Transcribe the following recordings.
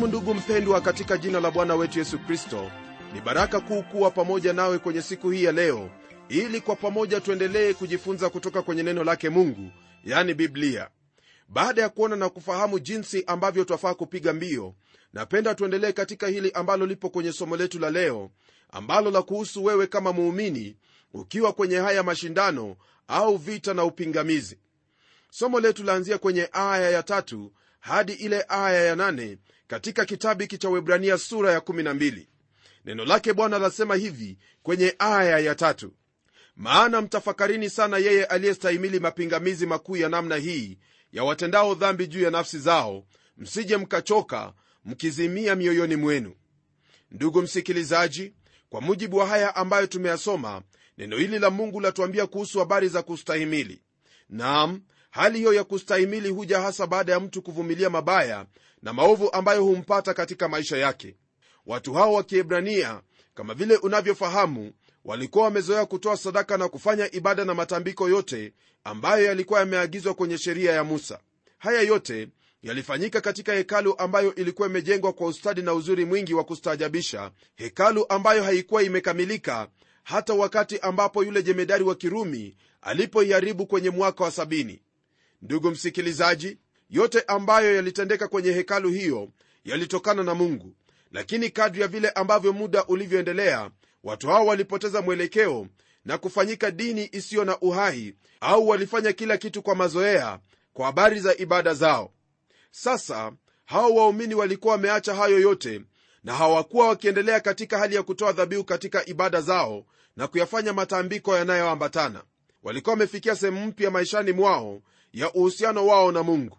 kusalimu ndugu mpendwa katika jina la bwana wetu yesu kristo ni baraka kuu kuwa pamoja nawe kwenye siku hii ya leo ili kwa pamoja tuendelee kujifunza kutoka kwenye neno lake mungu yani biblia. Baada ya kuona na kufahamu jinsi ambavyo twafaa kupiga mbio napenda tuendelee katika hili ambalo lipo kwenye somo letu la leo ambalo la kuhusu wewe kama muumini ukiwa kwenye haya mashindano au vita na upingamizi. Somo letu laanzia kwenye aya ya tatu hadi ile aya ya nane katika kitabu hiki cha webrania sura ya 12 neno lake bwana lasema hivi kwenye aya ya tatu. Maana mtafakarini sana yeye aliyestahimili mapingamizi makuu ya namna hii ya watendao dhambi juu ya nafsi zao msije mkachoka mkizimia mioyoni mwenu. Ndugu msikilizaji kwa mujibu wa haya ambayo tumeyasoma neno hili la mungu latuambia kuhusu habari za kustahimili. Naam hali hiyo ya kustahimili huja hasa baada ya mtu kuvumilia mabaya na maovu ambayo humpata katika maisha yake. Watu hao wa kiebrania kama vile unavyofahamu walikuwa wamezoea kutoa sadaka na kufanya ibada na matambiko yote ambayo yalikuwa yameagizwa kwenye sheria ya musa. Haya yote yalifanyika katika hekalu ambayo ilikuwa imejengwa kwa ustadi na uzuri mwingi wa kustaajabisha hekalu ambayo haikuwa imekamilika hata wakati ambapo yule jemedari wa kirumi alipoiharibu kwenye mwaka wa sabini ndugu msikilizaji yote ambayo yalitendeka kwenye hekalu hiyo yalitokana na mungu. Lakini kadri ya vile ambavyo muda ulivyoendelea watu hao walipoteza mwelekeo na kufanyika dini isiyo na uhai au walifanya kila kitu kwa mazoea kwa habari za ibada zao. Sasa hao waumini walikuwa wameacha hayo yote na hawakuwa wakiendelea katika hali ya kutoa dhabihu katika ibada zao na kuyafanya matambiko yanayoambatana. Walikuwa wamefikia sehemu mpya maishani mwao ya uhusiano wao na mungu.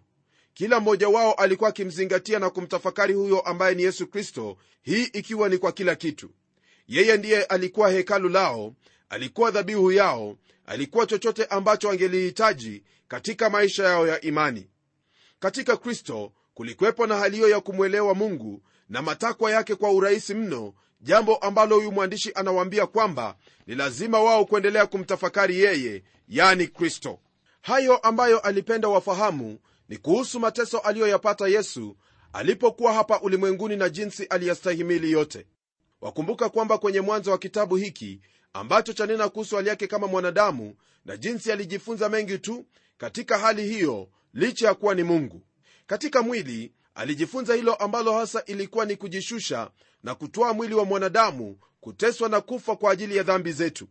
Kila mmoja wao alikuwa akimzingatia na kumtafakari huyo ambaye ni yesu kristo hii ikiwa ni kwa kila kitu. Yeye ndiye alikuwa hekalu lao alikuwa dhabihu yao alikuwa chochote ambacho angelihitaji katika maisha yao ya imani. Katika kristo kulikuwepo na hali hiyo ya kumwelewa mungu na matakwa yake kwa urahisi mno jambo ambalo huyu mwandishi anawaambia kwamba ni lazima wao kuendelea kumtafakari yeye yani kristo hayo ambayo alipenda wafahamu ni kuhusu mateso aliyoyapata yesu alipokuwa hapa ulimwenguni na jinsi aliyastahimili yote. Wakumbuka kwamba kwenye mwanzo wa kitabu hiki ambacho chanena kuhusu hali yake kama mwanadamu na jinsi alijifunza mengi tu katika hali hiyo licha ya kuwa ni mungu. Katika mwili alijifunza hilo ambalo hasa ilikuwa ni kujishusha na kutoa mwili wa mwanadamu kuteswa na kufa kwa ajili ya dhambi zetu.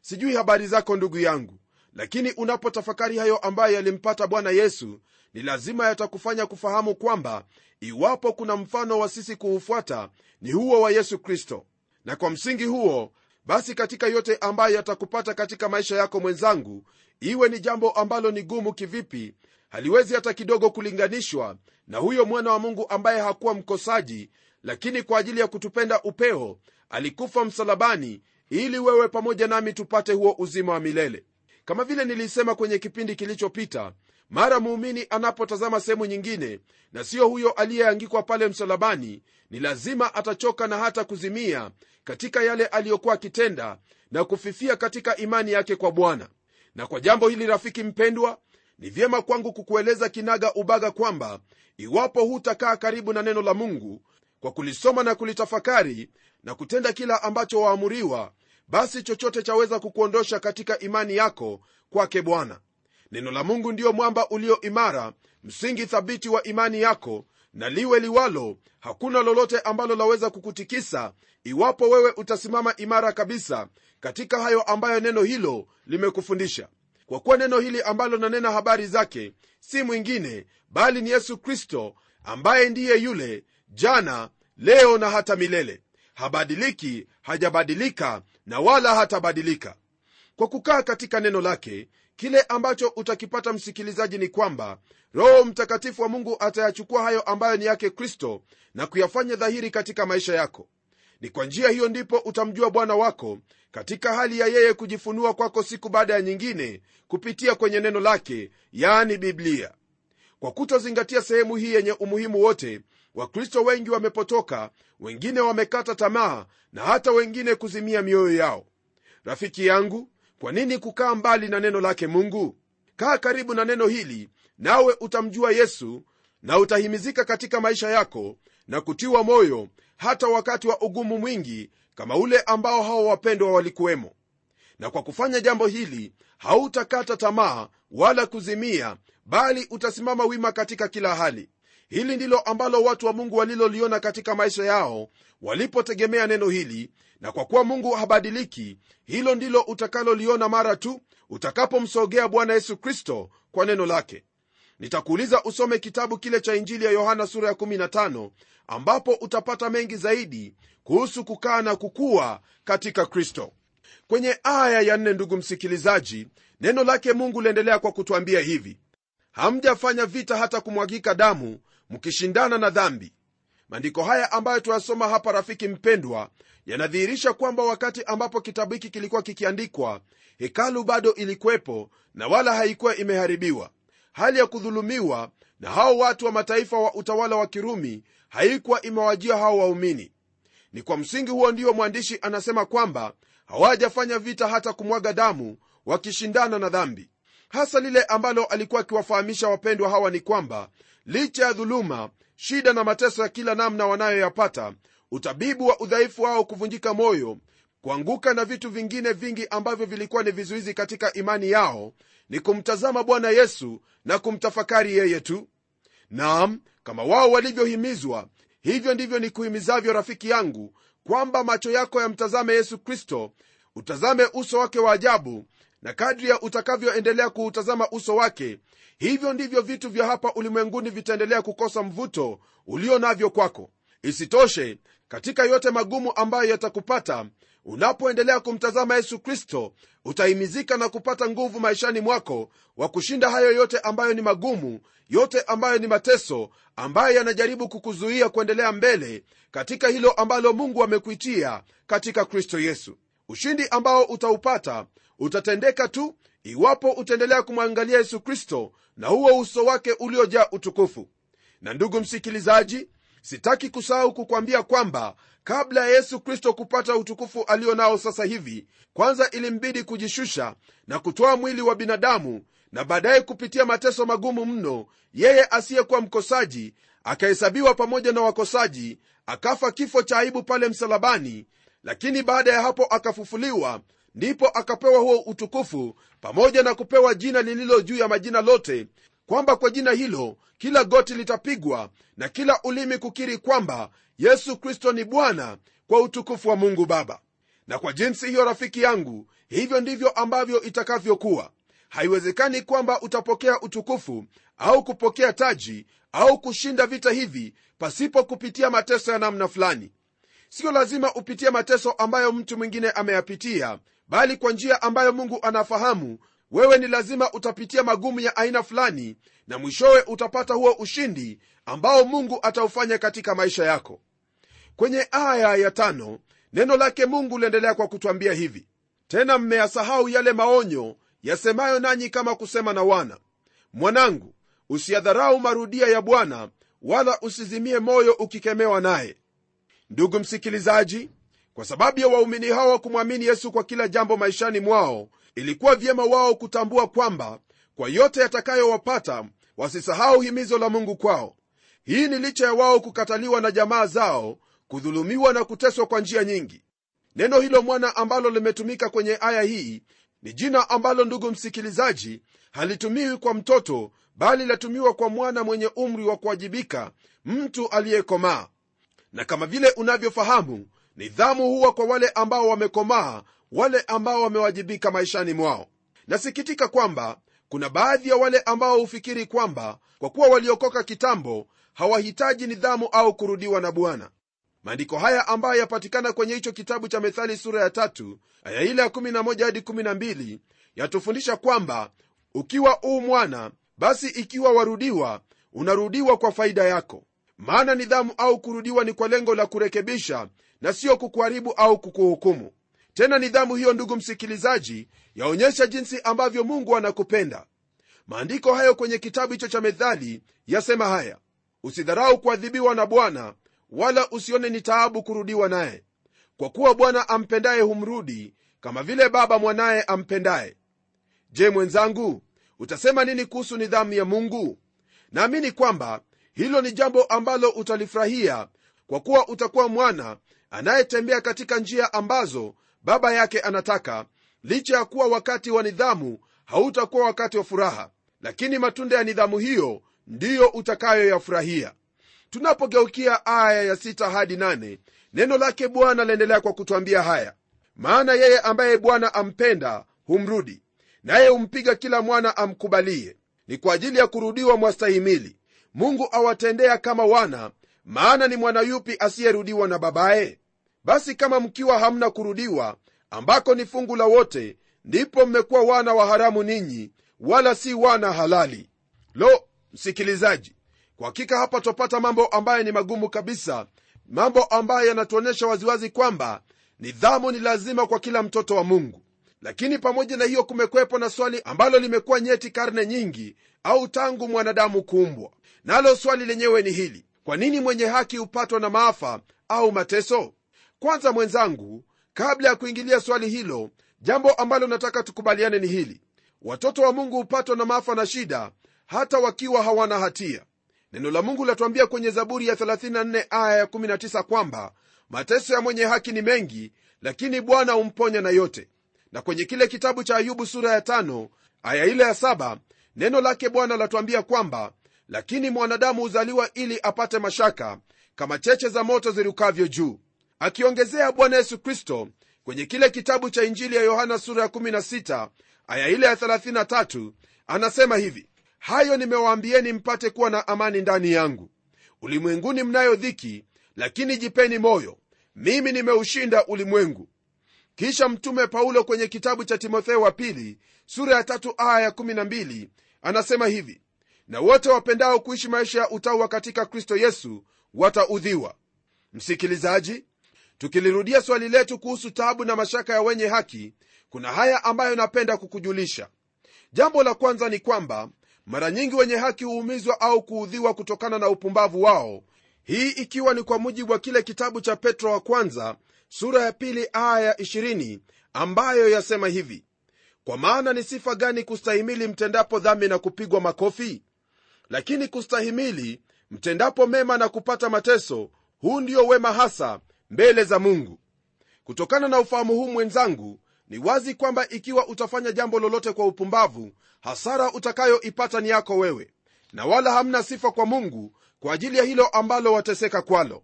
Sijui habari zako ndugu yangu lakini unapotafakari hayo ambayo yalimpata bwana yesu ni lazima yatakufanya kufahamu kwamba iwapo kuna mfano wa sisi kuufuata ni huo wa yesu kristo. Na kwa msingi huo basi katika yote ambayo yatakupata katika maisha yako mwenzangu iwe ni jambo ambalo ni gumu kivipi haliwezi hata kidogo kulinganishwa na huyo mwana wa mungu ambaye hakuwa mkosaji lakini kwa ajili ya kutupenda upeo alikufa msalabani ili wewe pamoja nami tupate huo uzima wa milele kama vile nilisema kwenye kipindi kilichopita mara muumini anapotazama sehemu nyingine na siyo huyo aliyeangikwa pale msalabani ni lazima atachoka na hata kuzimia katika yale aliyokuwa akitenda na kufifia katika imani yake kwa bwana. Na kwa jambo hili rafiki mpendwa ni vyema kwangu kukueleza kinaga ubaga kwamba iwapo hutakaa karibu na neno la mungu kwa kulisoma na kulitafakari na kutenda kila ambacho waamuriwa basi chochote chaweza kukuondosha katika imani yako kwake bwana. Neno la mungu ndiyo mwamba ulio imara msingi thabiti wa imani yako na liwe liwalo hakuna lolote ambalo laweza kukutikisa iwapo wewe utasimama imara kabisa katika hayo ambayo neno hilo limekufundisha. Kwa kuwa neno hili ambalo nanena habari zake si mwingine bali ni yesu kristo ambaye ndiye yule jana leo na hata milele habadiliki hajabadilika na wala hatabadilika. Kwa kukaa katika neno lake kile ambacho utakipata msikilizaji ni kwamba roho mtakatifu wa mungu atayachukua hayo ambayo ni yake kristo na kuyafanya dhahiri katika maisha yako. Ni kwa njia hiyo ndipo utamjua bwana wako katika hali ya yeye kujifunua kwako siku baada ya nyingine kupitia kwenye neno lake yaani biblia. Kwa kutozingatia sehemu hii yenye umuhimu wote wakristo wengi wamepotoka wengine wamekata tamaa na hata wengine kuzimia mioyo yao. Rafiki yangu kwa nini kukaa mbali na neno lake mungu? Kaa karibu na neno hili nawe utamjua yesu na utahimizika katika maisha yako na kutiwa moyo hata wakati wa ugumu mwingi kama ule ambao hawa wapendwa walikuwemo. Na kwa kufanya jambo hili hautakata tamaa wala kuzimia bali utasimama wima katika kila hali hili ndilo ambalo watu wa mungu waliloliona katika maisha yao walipotegemea neno hili na kwa kuwa mungu habadiliki hilo ndilo utakaloliona mara tu utakapomsogea bwana yesu kristo kwa neno lake. Nitakuuliza usome kitabu kile cha injili ya yohana sura ya 15 ambapo utapata mengi zaidi kuhusu kukaa na kukua katika kristo. Kwenye aya ya nne ndugu msikilizaji neno lake mungu liendelea kwa kutwambia hivi. Hamjafanya vita hata kumwagika damu mkishindana na dhambi. Maandiko haya ambayo tuyasoma hapa rafiki mpendwa yanadhihirisha kwamba wakati ambapo kitabu hiki kilikuwa kikiandikwa hekalu bado ilikuwepo na wala haikuwa imeharibiwa. Hali ya kudhulumiwa na hao watu wa mataifa wa utawala wa kirumi haikuwa imewajia hao waumini. Ni kwa msingi huo ndio mwandishi anasema kwamba hawajafanya vita hata kumwaga damu wakishindana na dhambi. Hasa lile ambalo alikuwa akiwafahamisha wapendwa hawa ni kwamba licha ya dhuluma shida na mateso ya kila namna wanayoyapata utabibu wa udhaifu wao kuvunjika moyo kuanguka na vitu vingine vingi ambavyo vilikuwa ni vizuizi katika imani yao ni kumtazama bwana yesu na kumtafakari yeye tu. Naam kama wao walivyohimizwa hivyo ndivyo nikuhimizavyo rafiki yangu kwamba macho yako yamtazame yesu kristo utazame uso wake wa ajabu na kadri ya utakavyoendelea kuutazama uso wake hivyo ndivyo vitu vya hapa ulimwenguni vitaendelea kukosa mvuto ulio navyo kwako. Isitoshe katika yote magumu ambayo yatakupata unapoendelea kumtazama yesu kristo utahimizika na kupata nguvu maishani mwako wa kushinda hayo yote ambayo ni magumu yote ambayo ni mateso ambayo yanajaribu kukuzuia kuendelea mbele katika hilo ambalo mungu amekuitia katika kristo yesu. Ushindi ambao utaupata utatendeka tu iwapo utaendelea kumwangalia yesu kristo na huo uso wake uliojaa utukufu. Na ndugu msikilizaji sitaki kusahau kukwambia kwamba kabla ya yesu kristo kupata utukufu alio nao sasa hivi kwanza ilimbidi kujishusha na kutoa mwili wa binadamu na baadaye kupitia mateso magumu mno yeye asiyekuwa mkosaji akahesabiwa pamoja na wakosaji akafa kifo cha aibu pale msalabani lakini baada ya hapo akafufuliwa ndipo akapewa huo utukufu pamoja na kupewa jina lililo juu ya majina lote kwamba kwa jina hilo kila goti litapigwa na kila ulimi kukiri kwamba yesu kristo ni bwana kwa utukufu wa mungu baba. Na kwa jinsi hiyo rafiki yangu hivyo ndivyo ambavyo itakavyokuwa. Haiwezekani kwamba utapokea utukufu au kupokea taji au kushinda vita hivi pasipo kupitia mateso ya namna fulani. Sio lazima upitie mateso ambayo mtu mwingine ameyapitia bali kwa njia ambayo mungu anafahamu wewe ni lazima utapitia magumu ya aina fulani na mwishowe utapata huo ushindi ambao mungu ataufanya katika maisha yako. Kwenye aya ya tano neno lake mungu liendelea kwa kutwambia hivi. Tena mmeyasahau yale maonyo yasemayo nanyi kama kusema na wana. Mwanangu usiyadharau marudia ya bwana wala usizimie moyo ukikemewa naye. Ndugu msikilizaji kwa sababu ya waumini hawa kumwamini yesu kwa kila jambo maishani mwao ilikuwa vyema wao kutambua kwamba kwa yote yatakayowapata wasisahau himizo la mungu kwao. Hii ni licha ya wao kukataliwa na jamaa zao kudhulumiwa na kuteswa kwa njia nyingi. Neno hilo mwana ambalo limetumika kwenye aya hii ni jina ambalo ndugu msikilizaji halitumiwi kwa mtoto bali latumiwa kwa mwana mwenye umri wa kuwajibika mtu aliyekomaa. Na kama vile unavyofahamu nidhamu huwa kwa wale ambao wamekomaa wale ambao wamewajibika maishani mwao. Nasikitika kwamba kuna baadhi ya wale ambao hufikiri kwamba kwa kuwa waliokoka kitambo hawahitaji nidhamu au kurudiwa na bwana. Maandiko haya ambayo yapatikana kwenye hicho kitabu cha methali sura ya tatu aya ile ya 11 hadi 12 yatufundisha kwamba ukiwa uu mwana basi ikiwa warudiwa unarudiwa kwa faida yako maana nidhamu au kurudiwa ni kwa lengo la kurekebisha na sio kukuharibu au kukuhukumu. Tena nidhamu hiyo ndugu msikilizaji yaonyesha jinsi ambavyo mungu anakupenda. Maandiko hayo kwenye kitabu hicho cha methali yasema haya usidharau kuadhibiwa na bwana wala usione ni taabu kurudiwa naye. Kwa kuwa bwana ampendaye humrudi kama vile baba mwanaye ampendaye. Je mwenzangu utasema nini kuhusu nidhamu ya mungu? Naamini kwamba hilo ni jambo ambalo utalifurahia kwa kuwa utakuwa mwana anayetembea katika njia ambazo baba yake anataka licha ya kuwa wakati wa nidhamu hautakuwa wakati wa furaha. Lakini matunda ya nidhamu hiyo ndiyo utakayoyafurahia. Tunapogeukia aya ya sita hadi nane, neno lake bwana laendelea kwa kutwambia haya. Maana yeye ambaye bwana ampenda humrudi naye humpiga kila mwana amkubalie. Ni kwa ajili ya kurudiwa mwastahimili mungu awatendea kama wana maana ni mwana yupi asiyerudiwa na babaye? Basi kama mkiwa hamna kurudiwa ambako ni fungu la wote ndipo mmekuwa wana wa haramu ninyi wala si wana halali. Lo msikilizaji kwa hakika hapa twapata mambo ambayo ni magumu kabisa mambo ambayo yanatuonyesha waziwazi kwamba nidhamu ni lazima kwa kila mtoto wa mungu. Lakini pamoja na hiyo kumekwepo na swali ambalo limekuwa nyeti karne nyingi au tangu mwanadamu kuumbwa nalo swali lenyewe ni hili kwa nini mwenye haki hupatwa na maafa au mateso? Kwanza mwenzangu kabla ya kuingilia swali hilo jambo ambalo nataka tukubaliane ni hili. Watoto wa mungu hupatwa na maafa na shida hata wakiwa hawana hatia. Neno la mungu latuambia kwenye zaburi ya 34 aya ya 19 kwamba mateso ya mwenye haki ni mengi lakini bwana humponya na yote. Na kwenye kile kitabu cha ayubu sura ya tano aya ile ya saba neno lake bwana latuambia kwamba lakini mwanadamu huzaliwa ili apate mashaka kama cheche za moto zirukavyo juu. Akiongezea bwana yesu kristo kwenye kile kitabu cha injili ya yohana sura ya 16 aya ile ya 33 anasema hivi hayo nimewaambieni mpate kuwa na amani ndani yangu. Ulimwenguni mnayo dhiki lakini jipeni moyo. Mimi nimeushinda ulimwengu. Kisha mtume paulo kwenye kitabu cha timotheo wa pili sura ya tatu aya ya 12 anasema hivi na wote wapendao kuishi maisha ya utawa katika kristo yesu wataudhiwa. Msikilizaji tukilirudia swali letu kuhusu taabu na mashaka ya wenye haki kuna haya ambayo napenda kukujulisha. Jambo la kwanza ni kwamba mara nyingi wenye haki huumizwa au kuudhiwa kutokana na upumbavu wao. Hii ikiwa ni kwa mujibu wa kile kitabu cha petro wa kwanza sura ya pili aya ya 20 ambayo yasema hivi kwa maana ni sifa gani kustahimili mtendapo dhambi na kupigwa makofi lakini kustahimili mtendapo mema na kupata mateso huu ndio wema hasa mbele za mungu. Kutokana na ufahamu huu mwenzangu ni wazi kwamba ikiwa utafanya jambo lolote kwa upumbavu hasara utakayoipata ni yako wewe na wala hamna sifa kwa mungu kwa ajili ya hilo ambalo wateseka kwalo.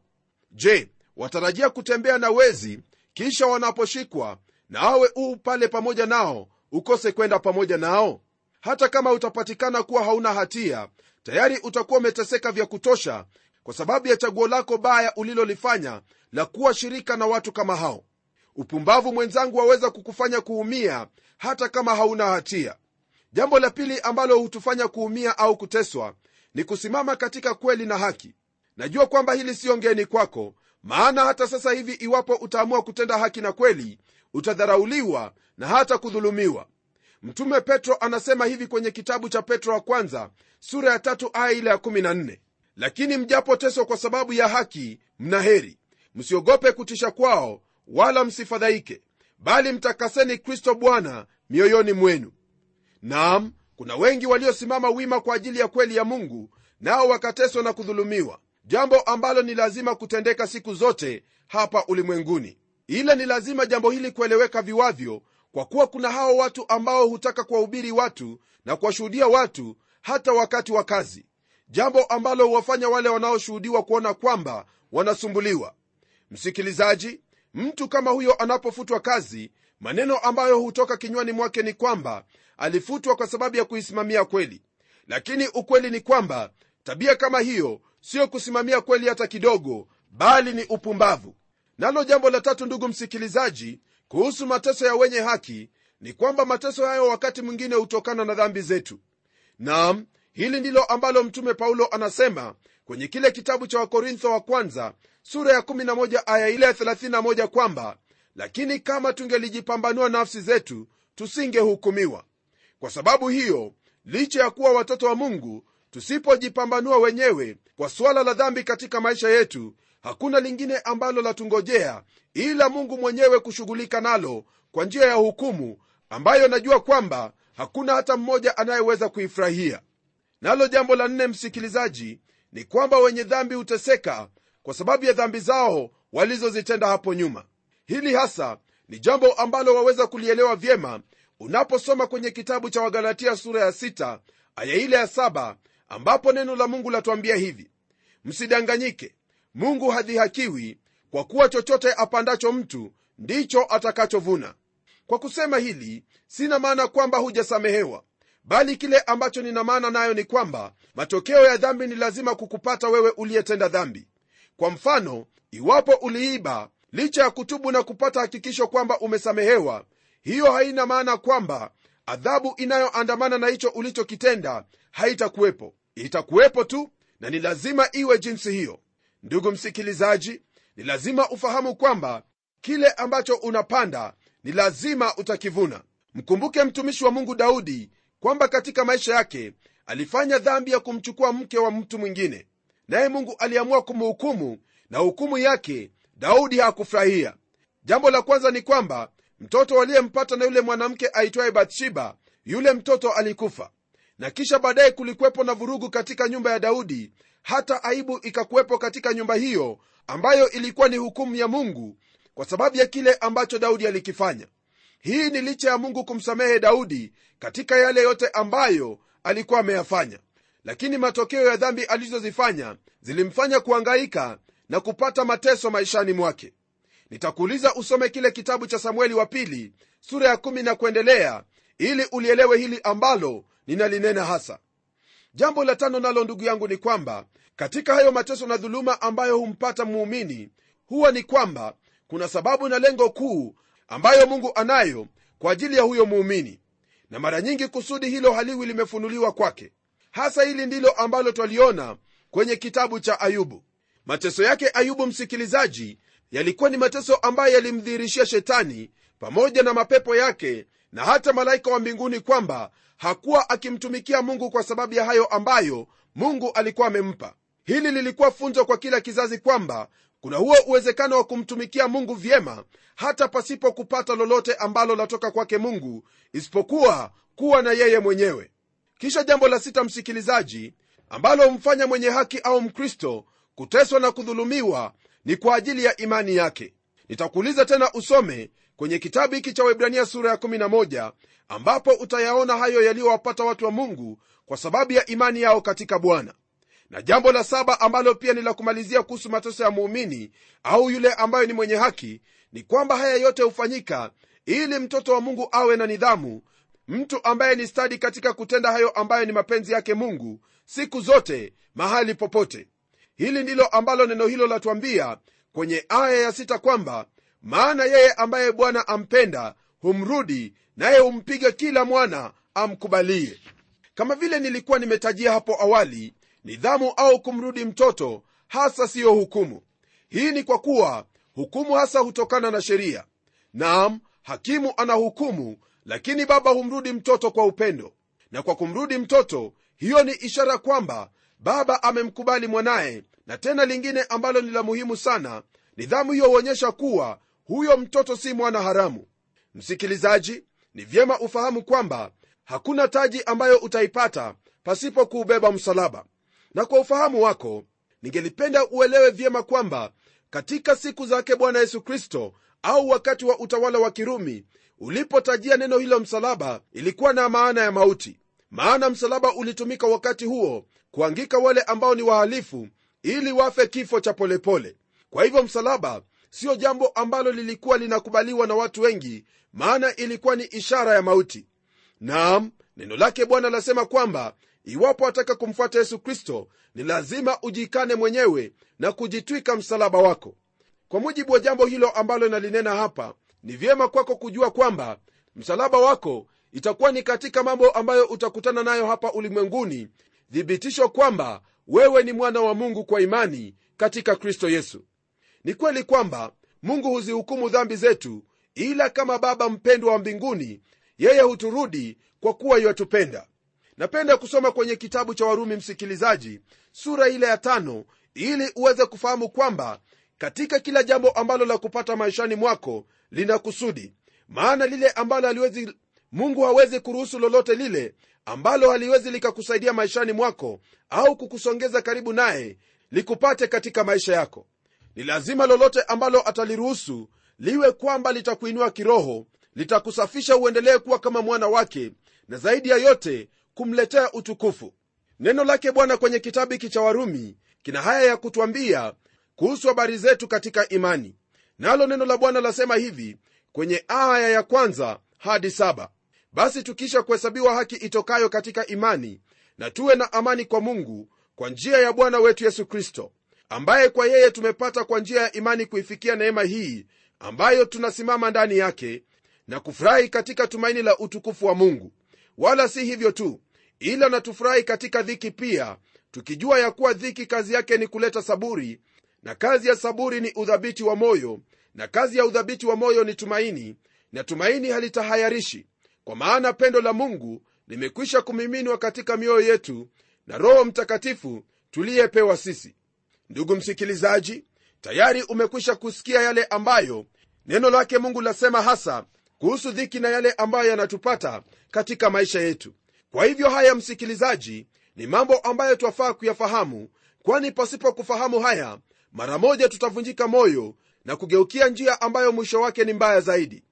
Je watarajia kutembea na wezi kisha wanaposhikwa na awe uu pale pamoja nao ukose kwenda pamoja nao? Hata kama utapatikana kuwa hauna hatia tayari utakuwa umeteseka vya kutosha kwa sababu ya chaguo lako baya ulilolifanya la kuwa shirika na watu kama hao. Upumbavu mwenzangu waweza kukufanya kuumia hata kama hauna hatia. Jambo la pili ambalo hutufanya kuumia au kuteswa ni kusimama katika kweli na haki. Najua kwamba hili siyo ngeni kwako maana hata sasa hivi iwapo utaamua kutenda haki na kweli utadharauliwa na hata kudhulumiwa mtume petro anasema hivi kwenye kitabu cha petro wa kwanza sura ya tatu aya ile ya 14 lakini mjapoteswa kwa sababu ya haki mna heri. Msiogope kutisha kwao wala msifadhaike bali mtakaseni kristo bwana mioyoni mwenu. Nam kuna wengi waliosimama wima kwa ajili ya kweli ya mungu nao wakateswa na kudhulumiwa jambo ambalo ni lazima kutendeka siku zote hapa ulimwenguni. Ila ni lazima jambo hili kueleweka viwavyo kwa kuwa kuna hao watu ambao hutaka kuwahubiri watu na kuwashuhudia watu hata wakati wa kazi jambo ambalo huwafanya wale wanaoshuhudiwa kuona kwamba wanasumbuliwa. Msikilizaji mtu kama huyo anapofutwa kazi maneno ambayo hutoka kinywani mwake ni kwamba alifutwa kwa sababu ya kuisimamia kweli. Lakini ukweli ni kwamba tabia kama hiyo siyo kusimamia kweli hata kidogo bali ni upumbavu. Nalo jambo la tatu ndugu msikilizaji kuhusu mateso ya wenye haki ni kwamba mateso hayo wakati mwingine hutokana na dhambi zetu. Nam hili ndilo ambalo mtume paulo anasema kwenye kile kitabu cha wakorintho wa kwanza sura ya 11 aya ile ya 31 kwamba lakini kama tungelijipambanua nafsi zetu tusingehukumiwa. Kwa sababu hiyo licha ya kuwa watoto wa mungu tusipojipambanua wenyewe kwa suala la dhambi katika maisha yetu hakuna lingine ambalo latungojea ila mungu mwenyewe kushughulika nalo kwa njia ya hukumu ambayo najua kwamba hakuna hata mmoja anayeweza kuifurahia. Nalo jambo la nne msikilizaji ni kwamba wenye dhambi huteseka kwa sababu ya dhambi zao walizozitenda hapo nyuma. Hili hasa ni jambo ambalo waweza kulielewa vyema unaposoma kwenye kitabu cha wagalatia sura ya 6 aya ile ya 7 ambapo neno la mungu latuambia hivi msidanganyike mungu hadhihakiwi kwa kuwa chochote apandacho mtu ndicho atakachovuna. Kwa kusema hili sina maana kwamba hujasamehewa bali kile ambacho nina maana nayo ni kwamba matokeo ya dhambi ni lazima kukupata wewe uliyetenda dhambi. Kwa mfano iwapo uliiba licha ya kutubu na kupata hakikisho kwamba umesamehewa hiyo haina maana kwamba adhabu inayoandamana na hicho ulichokitenda haitakuwepo. Itakuwepo tu na ni lazima iwe jinsi hiyo ndugu msikilizaji ni lazima ufahamu kwamba kile ambacho unapanda ni lazima utakivuna. Mkumbuke mtumishi wa mungu daudi kwamba katika maisha yake alifanya dhambi ya kumchukua mke wa mtu mwingine. Naye mungu aliamua kumhukumu na hukumu yake daudi hakufurahia. Jambo la kwanza ni kwamba mtoto aliyempata na yule mwanamke aitwaye bathsheba yule mtoto alikufa. Na kisha baadaye kulikuwepo na vurugu katika nyumba ya daudi hata aibu ikakuwepo katika nyumba hiyo ambayo ilikuwa ni hukumu ya mungu kwa sababu ya kile ambacho daudi alikifanya. Hii ni licha ya mungu kumsamehe daudi katika yale yote ambayo alikuwa ameyafanya. Lakini matokeo ya dhambi alizozifanya zilimfanya kuangaika na kupata mateso maishani mwake. Nitakuuliza usome kile kitabu cha samueli wa pili sura ya kumi na kuendelea ili ulielewe hili ambalo ninalinena hasa jambo la tano nalo ndugu yangu ni kwamba katika hayo mateso na dhuluma ambayo humpata muumini huwa ni kwamba kuna sababu na lengo kuu ambayo mungu anayo kwa ajili ya huyo muumini. Na mara nyingi kusudi hilo haliwi limefunuliwa kwake. Hasa hili ndilo ambalo twaliona kwenye kitabu cha ayubu. Mateso yake ayubu msikilizaji yalikuwa ni mateso ambayo yalimdhihirishia shetani pamoja na mapepo yake na hata malaika wa mbinguni kwamba hakuwa akimtumikia mungu kwa sababu ya hayo ambayo mungu alikuwa amempa. Hili lilikuwa funzo kwa kila kizazi kwamba kuna huo uwezekano wa kumtumikia mungu vyema hata pasipo kupata lolote ambalo latoka kwake mungu isipokuwa kuwa na yeye mwenyewe. Kisha jambo la sita msikilizaji ambalo humfanya mwenye haki au mkristo kuteswa na kudhulumiwa ni kwa ajili ya imani yake. Nitakuuliza tena usome kwenye kitabu hiki cha waibrania sura ya 11 ambapo utayaona hayo yaliyowapata watu wa mungu kwa sababu ya imani yao katika bwana. Na jambo la saba ambalo pia ni la kumalizia kuhusu mateso ya muumini au yule ambayo ni mwenye haki ni kwamba haya yote hufanyika ili mtoto wa mungu awe na nidhamu mtu ambaye ni stadi katika kutenda hayo ambayo ni mapenzi yake mungu siku zote mahali popote. Hili ndilo ambalo neno hilo latuambia kwenye aya ya sita kwamba maana yeye ambaye bwana ampenda humrudi naye humpiga kila mwana amkubalie. Kama vile nilikuwa nimetajia hapo awali nidhamu au kumrudi mtoto hasa siyo hukumu. Hii ni kwa kuwa hukumu hasa hutokana na sheria. Naam hakimu ana hukumu lakini baba humrudi mtoto kwa upendo. Na kwa kumrudi mtoto hiyo ni ishara kwamba baba amemkubali mwanaye. Na tena lingine ambalo ni la muhimu sana nidhamu hiyo huonyesha kuwa huyo mtoto si mwana haramu. Msikilizaji ni vyema ufahamu kwamba hakuna taji ambayo utaipata pasipo kuubeba msalaba. Na kwa ufahamu wako ningelipenda uelewe vyema kwamba katika siku zake bwana yesu kristo au wakati wa utawala wa kirumi ulipotajia neno hilo msalaba ilikuwa na maana ya mauti. Maana msalaba ulitumika wakati huo kuangika wale ambao ni wahalifu ili wafe kifo cha polepole. Kwa hivyo msalaba siyo jambo ambalo lilikuwa linakubaliwa na watu wengi maana ilikuwa ni ishara ya mauti. Naam neno lake bwana lasema kwamba iwapo ataka kumfuata yesu kristo ni lazima ujikane mwenyewe na kujitwika msalaba wako. Kwa mujibu wa jambo hilo ambalo nalinena hapa ni vyema kwako kujua kwamba msalaba wako itakuwa ni katika mambo ambayo utakutana nayo hapa ulimwenguni thibitisho kwamba wewe ni mwana wa mungu kwa imani katika kristo yesu ni kweli kwamba mungu huzihukumu dhambi zetu ila kama baba mpendwa wa mbinguni yeye huturudi kwa kuwa iwatupenda napenda kusoma kwenye kitabu cha warumi msikilizaji sura ile ya tano ili uweze kufahamu kwamba katika kila jambo ambalo la kupata maishani mwako lina kusudi. Maana lile ambalo haliwezi mungu hawezi kuruhusu lolote lile ambalo haliwezi likakusaidia maishani mwako au kukusongeza karibu naye likupate katika maisha yako ni lazima lolote ambalo ataliruhusu liwe kwamba litakuinua kiroho litakusafisha uendelee kuwa kama mwana wake na zaidi ya yote kumletea utukufu. Neno lake bwana kwenye kitabu hiki cha warumi kina haya ya kutwambia kuhusu habari zetu katika imani. Nalo neno la bwana lasema hivi kwenye aya ya kwanza hadi saba. Basi tukisha kuhesabiwa haki itokayo katika imani na tuwe na amani kwa mungu kwa njia ya bwana wetu yesu kristo ambaye kwa yeye tumepata kwa njia ya imani kuifikia neema hii ambayo tunasimama ndani yake na kufurahi katika tumaini la utukufu wa mungu. Wala si hivyo tu ila na tufurahi katika dhiki pia tukijua ya kuwa dhiki kazi yake ni kuleta saburi na kazi ya saburi ni udhabiti wa moyo na kazi ya udhabiti wa moyo ni tumaini na tumaini halitahayarishi. Kwa maana pendo la mungu limekwisha kumiminwa katika mioyo yetu na roho mtakatifu tuliyepewa sisi ndugu msikilizaji tayari umekwisha kusikia yale ambayo neno lake mungu lasema hasa kuhusu dhiki na yale ambayo yanatupata katika maisha yetu. Kwa hivyo haya msikilizaji ni mambo ambayo twafaa kuyafahamu kwani pasipo kufahamu haya mara moja tutavunjika moyo na kugeukia njia ambayo mwisho wake ni mbaya zaidi.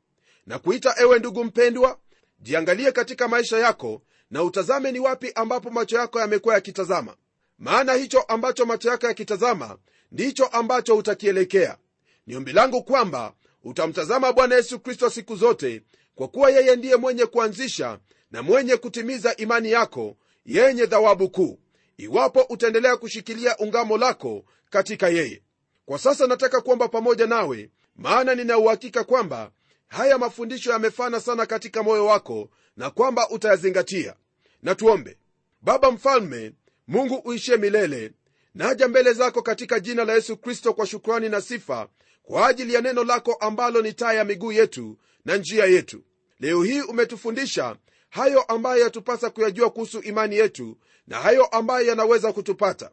Na kuita ewe ndugu mpendwa jiangalie katika maisha yako na utazame ni wapi ambapo macho yako yamekuwa yakitazama maana hicho ambacho macho yako yakitazama ndicho ambacho utakielekea. Ni ombi langu kwamba utamtazama bwana yesu kristo siku zote kwa kuwa yeye ndiye mwenye kuanzisha na mwenye kutimiza imani yako yenye dhawabu kuu iwapo utaendelea kushikilia ungamo lako katika yeye. Kwa sasa nataka kuomba pamoja nawe maana ninauhakika kwamba haya mafundisho yamefana sana katika moyo wako na kwamba utayazingatia. Na tuombe. Baba mfalme mungu uishie milele naja mbele zako katika jina la yesu kristo kwa shukrani na sifa kwa ajili ya neno lako ambalo ni taa ya miguu yetu na njia yetu. Leo hii umetufundisha hayo ambayo yatupasa kuyajua kuhusu imani yetu na hayo ambayo yanaweza kutupata.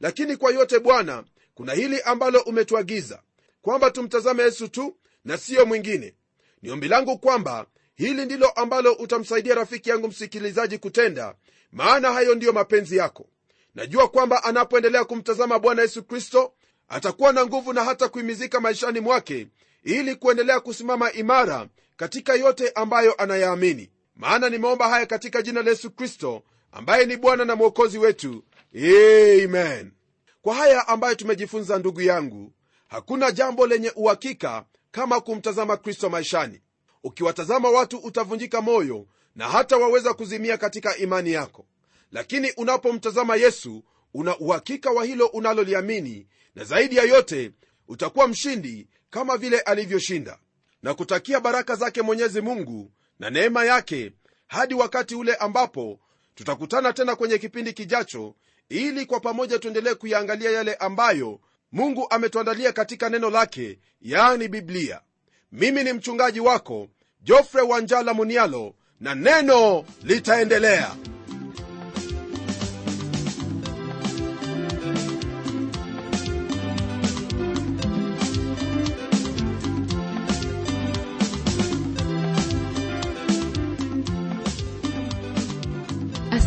Lakini kwa yote bwana kuna hili ambalo umetuagiza kwamba tumtazame yesu tu na siyo mwingine. Ni ombi langu kwamba hili ndilo ambalo utamsaidia rafiki yangu msikilizaji kutenda maana hayo ndiyo mapenzi yako najua kwamba anapoendelea kumtazama bwana yesu kristo atakuwa na nguvu na hata kuimizika maishani mwake ili kuendelea kusimama imara katika yote ambayo anayaamini. Maana nimeomba haya katika jina la yesu kristo ambaye ni bwana na mwokozi wetu. Amen. Kwa haya ambayo tumejifunza ndugu yangu hakuna jambo lenye uhakika kama kumtazama kristo maishani. Ukiwatazama watu utavunjika moyo na hata waweza kuzimia katika imani yako lakini unapomtazama yesu una uhakika wa hilo unaloliamini na zaidi ya yote utakuwa mshindi kama vile alivyoshinda na kutakia baraka zake mwenyezi mungu na neema yake hadi wakati ule ambapo tutakutana tena kwenye kipindi kijacho ili kwa pamoja tuendelee kuyaangalia yale ambayo mungu ametuandalia katika neno lake yaani biblia. Mimi ni mchungaji wako jofre wanjala munialo na neno litaendelea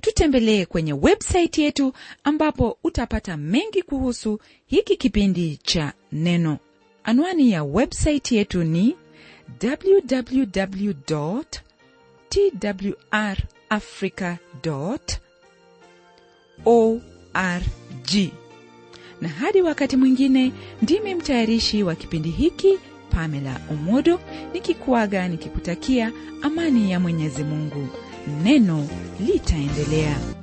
tutembelee kwenye websaiti yetu ambapo utapata mengi kuhusu hiki kipindi cha neno. Anwani ya websaiti yetu ni www twr africa org. Na hadi wakati mwingine ndimi mtayarishi wa kipindi hiki pamela omodo nikikuaga nikikutakia amani ya mwenyezi mungu neno litaendelea